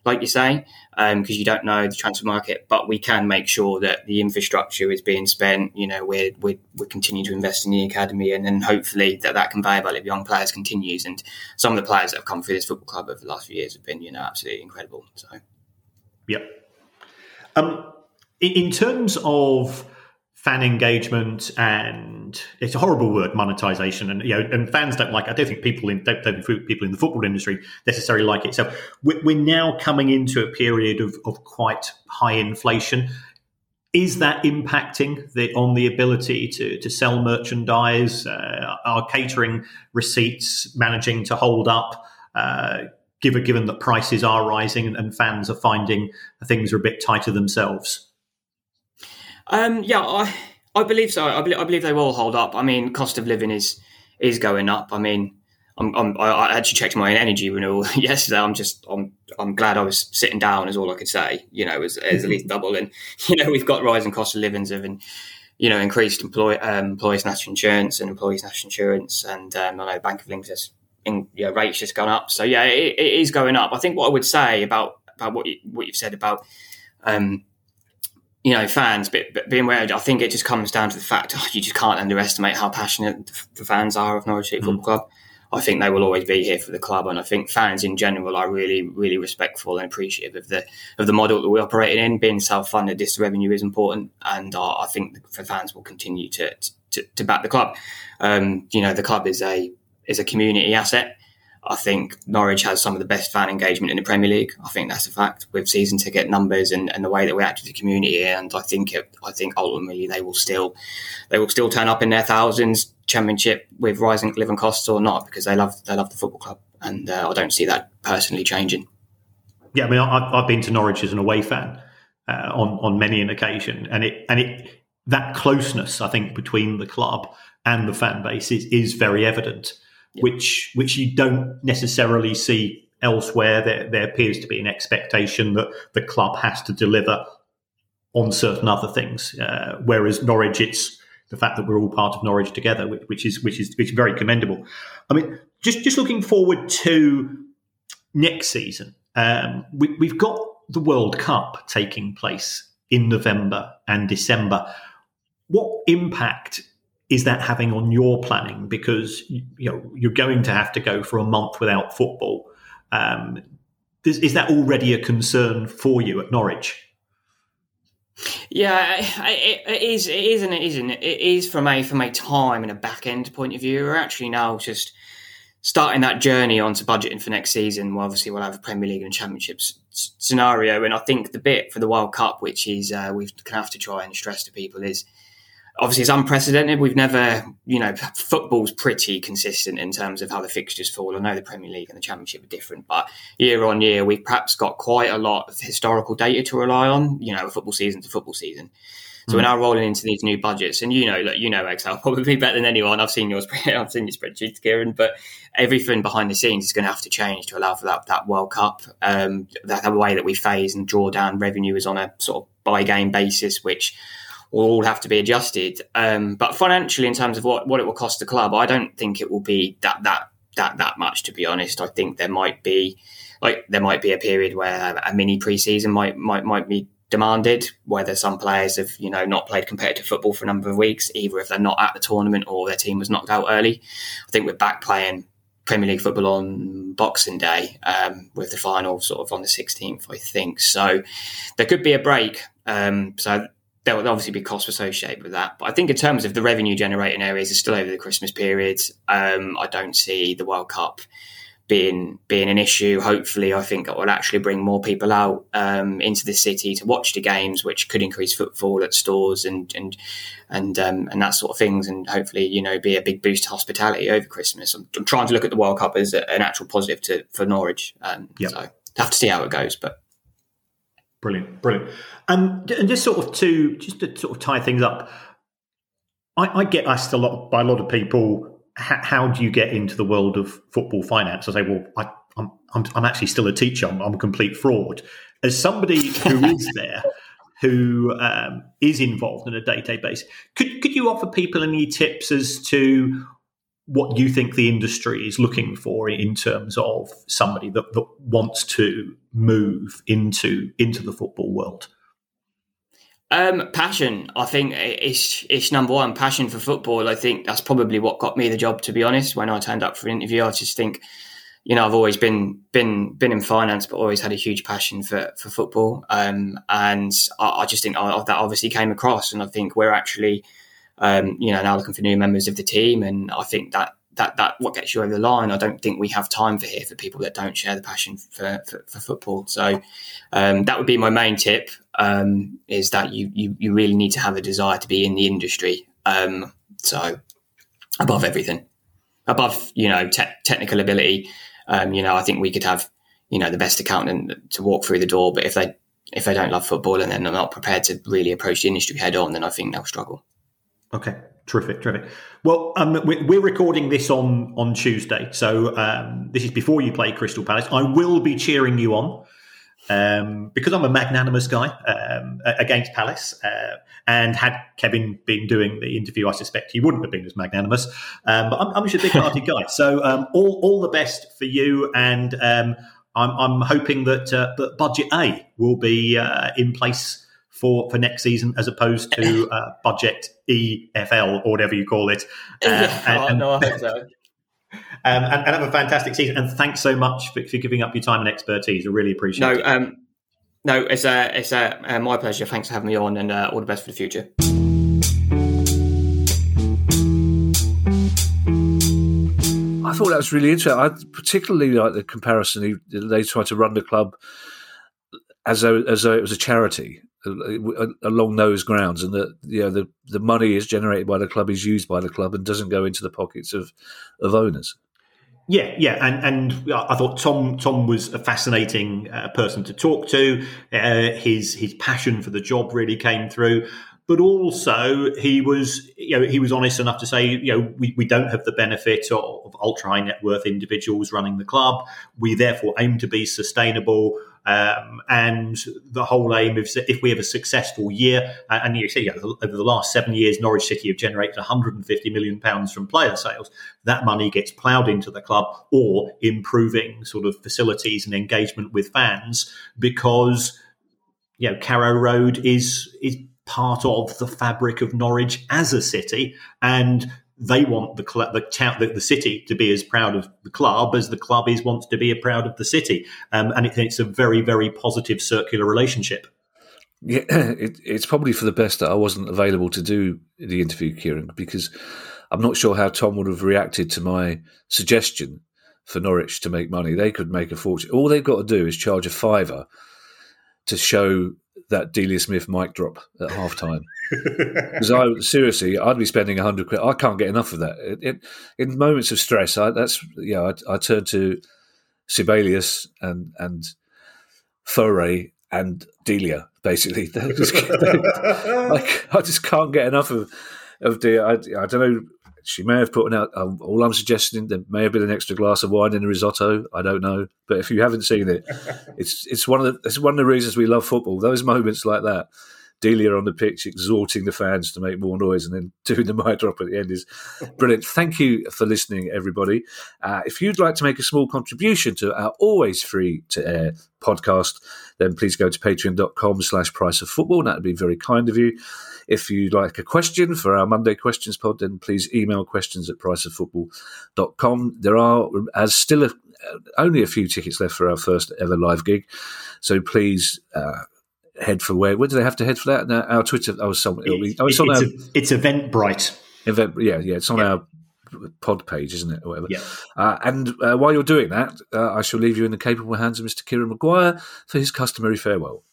Like you say, because um, you don't know the transfer market. But we can make sure that the infrastructure is being spent. You know, we're we're, we're continuing to invest in the academy, and then hopefully that that conveyor belt of young players continues. And some of the players that have come through this football club over the last few years have been, you know, absolutely incredible. So,
yep. Um, in terms of fan engagement and it's a horrible word monetization. And you know and fans don't like i don't think people in don't, don't people in the football industry necessarily like it. So we're now coming into a period of, of quite high inflation. Is that impacting the, on the ability to, to sell merchandise uh, are catering receipts managing to hold up uh, given given that prices are rising and fans are finding things are a bit tighter themselves
um, yeah, I I believe so. I believe, I believe they will hold up. I mean, cost of living is is going up. I mean, I'm, I'm, i actually checked my energy renewal yesterday. I'm just I'm I'm glad I was sitting down. Is all I could say. You know, as, at least double. And you know, we've got rising cost of livings of and you know increased employee um, employees national insurance and employees national insurance and um, I know Bank of England has in, yeah, rates just gone up. So yeah, it, it is going up. I think what I would say about about what you, what you've said about um, you know, fans, but, but being aware, I think it just comes down to the fact oh, you just can't underestimate how passionate the fans are of Norwich City mm. Football Club. I think they will always be here for the club, and I think fans in general are really, really respectful and appreciative of the of the model that we're operating in. Being self funded, this revenue is important, and uh, I think the fans will continue to, to, to back the club. Um, you know, the club is a is a community asset. I think Norwich has some of the best fan engagement in the Premier League. I think that's a fact with season ticket numbers and, and the way that we act with the community. And I think it, I think ultimately they will still they will still turn up in their thousands championship with rising living costs or not because they love they love the football club. And uh, I don't see that personally changing.
Yeah, I mean, I've, I've been to Norwich as an away fan uh, on on many an occasion, and it and it that closeness I think between the club and the fan base is is very evident yeah. which which you don't necessarily see elsewhere. There, there appears to be an expectation that the club has to deliver on certain other things, uh, whereas Norwich, it's the fact that we're all part of Norwich together, which, which is which is which is very commendable. I mean, just just looking forward to next season, um, we, we've got the World Cup taking place in November and December. What impact is that having on your planning? Because you know you're going to have to go for a month without football. Um, is, is that already a concern for you at Norwich?
Yeah, it, it is. It is, and it isn't. It is from a from a time and a back end point of view. We're actually now just starting that journey onto budgeting for next season. Well, obviously, we'll have a Premier League and Championships scenario, and I think the bit for the World Cup, which is uh, we have to try and stress to people, is obviously it's unprecedented. We've never, you know, football's pretty consistent in terms of how the fixtures fall. I know the Premier League and the Championship are different, but year on year, we've perhaps got quite a lot of historical data to rely on, you know, football season to football season. So mm. we're now rolling into these new budgets, and you know, look, you know Excel probably better than anyone. I've seen yours, I've seen your spreadsheets, Kieran. But everything behind the scenes is going to have to change to allow for that that World Cup. Um, that the way that we phase and draw down revenue is on a sort of by game basis, which will all have to be adjusted. Um, but financially, in terms of what, what it will cost the club, I don't think it will be that that that that much. To be honest, I think there might be like there might be a period where a mini preseason might might might be demanded. Whether some players have you know not played competitive football for a number of weeks, either if they're not at the tournament or their team was knocked out early. I think we're back playing Premier League football on Boxing Day, um, with the final sort of on the 16th, I think. So there could be a break. Um, so there will obviously be costs associated with that. But I think in terms of the revenue generating areas, it's still over the Christmas period. Um, I don't see the World Cup being being an issue. Hopefully, I think it will actually bring more people out um, into the city to watch the games, which could increase footfall at stores and and and um, and that sort of things, and hopefully, you know, be a big boost to hospitality over Christmas. I'm, I'm trying to look at the World Cup as a, an actual positive to for Norwich. Um, yep. So have to see how it goes, but
Brilliant, brilliant. Um, and just sort of to just to sort of tie things up, I, I get asked a lot by a lot of people, how, how, do you get into the world of football finance? I say, well, I, am I'm, I'm actually still a teacher. I'm, I'm, a complete fraud. As somebody who is there, who um, is involved on a day to day basis, could could you offer people any tips as to what you think the industry is looking for in terms of somebody that, that wants to move into into the football world?
Um, passion, I think it's it's number one. Passion for football. I think that's probably what got me the job. To be honest, when I turned up for an interview, I just think, you know, I've always been been been in finance, but always had a huge passion for for football. Um, and I, I just think I, that obviously came across, and I think we're actually, um, you know, now looking for new members of the team, and I think that that that what gets you over the line. I don't think we have time for here for people that don't share the passion for for, for football. So um, that would be my main tip: um, is that you, you you really need to have a desire to be in the industry. Um, so above everything, above you know te- technical ability. Um, you know, I think we could have you know the best accountant to walk through the door, but if they if they don't love football and they're not prepared to really approach the industry head on, then I think they'll struggle.
Okay, terrific, terrific. Well, um, we're recording this on on Tuesday, so um, this is before you play Crystal Palace. I will be cheering you on um, because I'm a magnanimous guy um, against Palace, uh, and had Kevin been doing the interview, I suspect he wouldn't have been as magnanimous. Um, but I'm, I'm just a big-hearted guy, so um, all all the best for you, and I'm, I'm hoping that uh, that Budget A will be uh, in place for, for next season as opposed to uh, budget EFL or whatever you call it.
Uh, and, and, no, I think so.
Um, and, and, have a fantastic season. And thanks so much for, for, giving up your time and expertise. I really appreciate
no,
it.
Um, no, it's uh, it's uh, uh, my pleasure. Thanks for having me on, and uh, all the best for the future.
I thought that was really interesting. I particularly like the comparison. They tried to run the club as though as though it was a charity, along those grounds, and that you know the the money is generated by the club is used by the club and doesn't go into the pockets of of owners.
Yeah, yeah, and and I thought Tom Tom was a fascinating uh, person to talk to. Uh, his his passion for the job really came through, but also he was you know he was honest enough to say you know we, we don't have the benefit of, of ultra high net worth individuals running the club. We therefore aim to be sustainable. Um, and the whole aim is that if we have a successful year, and you see, over the last seven years, Norwich City have generated 150 million pounds from player sales. That money gets ploughed into the club or improving sort of facilities and engagement with fans because you know Carrow Road is is part of the fabric of Norwich as a city, and they want the the town, the, the, city to be as proud of the club as the club is wants to be proud of the city, um, and it, it's a very very positive circular relationship.
Yeah, it, it's probably for the best that I wasn't available to do the interview, Kieran, because I'm not sure how Tom would have reacted to my suggestion for Norwich to make money. They could make a fortune. All they've got to do is charge a fiver to show that Delia Smith mic drop at halftime. Because I seriously, I'd be spending a hundred quid. I can't get enough of that. It, it, in moments of stress, I, that's yeah. I, I turn to Sibelius and and Fauré and Delia. Basically, just, like, I just can't get enough of of Delia. I, I don't know she may have put out. Um, all I'm suggesting there may have been an extra glass of wine in the risotto. I don't know, but if you haven't seen it, it's it's one of the it's one of the reasons we love football. Those moments like that, Delia on the pitch exhorting the fans to make more noise and then doing the mic drop at the end is brilliant. Thank you for listening, everybody. Uh, if you'd like to make a small contribution to our always free to air podcast, then please go to patreon.com slash price of football. That would be very kind of you. If you'd like a question for our Monday questions pod, then please email questions at priceoffootball.com. There are, as still a, only a few tickets left for our first ever live gig. So please uh, head for where? Where do they have to head for that? Our Twitter. I was some.
It, oh, it's, it's, our, a, it's Eventbrite.
Event, yeah, yeah. It's on yeah. our pod page, isn't it, or whatever.
Yeah.
Uh, and uh, while you're doing that, uh, I shall leave you in the capable hands of Mr. Kieran Maguire for his customary farewell.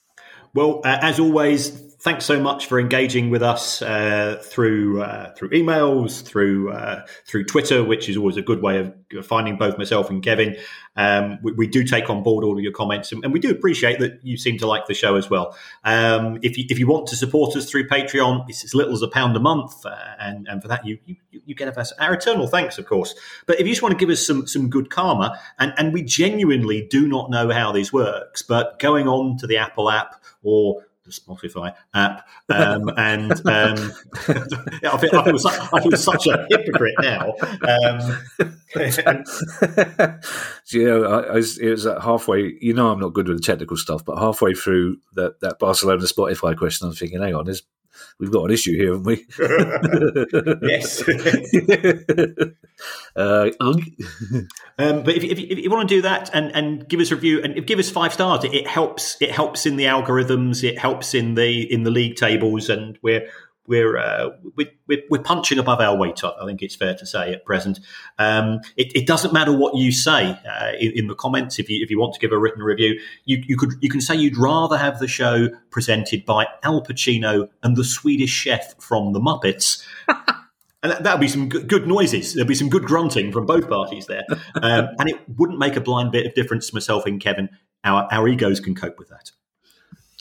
Well, uh, as always, thanks so much for engaging with us uh, through uh, through emails, through uh, through Twitter, which is always a good way of finding both myself and Kevin. Um, we, we, do take on board all of your comments, and, and, we do appreciate that you seem to like the show as well. Um, if you if you want to support us through Patreon, it's as little as a pound a month, uh, and and for that you, you you get us our eternal thanks, of course. But if you just want to give us some some good karma, and and we genuinely do not know how this works, but going on to the Apple app or the Spotify app, um, and um, I, feel, I, feel such, I, feel, such, a hypocrite now. Um,
you know, I, I was, it was halfway. You know, I'm not good with the technical stuff, but halfway through that, that Barcelona Spotify question, I'm thinking, hang on, there's we've got an issue here, haven't we?
yes. uh, um, but if, if, if, you want to do that and, and give us a review and give us five stars, it, it helps. It helps in the algorithms. It helps in the in the league tables, and we're we're, uh, we're, we're punching above our weight. I think it's fair to say at present. Um, it, it, doesn't matter what you say uh, in, in, the comments. If you if you want to give a written review, you, you could you can say you'd rather have the show presented by Al Pacino and the Swedish chef from the Muppets. And that would be some good noises. There'd be some good grunting from both parties there. Um, and it wouldn't make a blind bit of difference to myself and Kevin. Our, our egos can cope with that.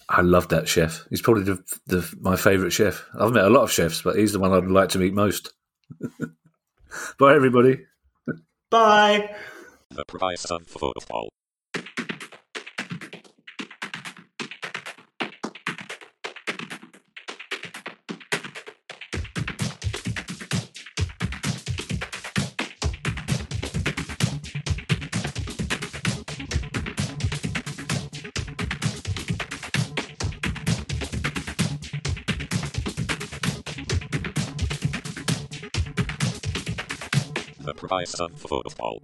I love that chef. He's probably the, the, my favourite chef. I've met a lot of chefs, but he's the one I'd like to meet most. Bye, everybody.
Bye.
The price of football. Price of football.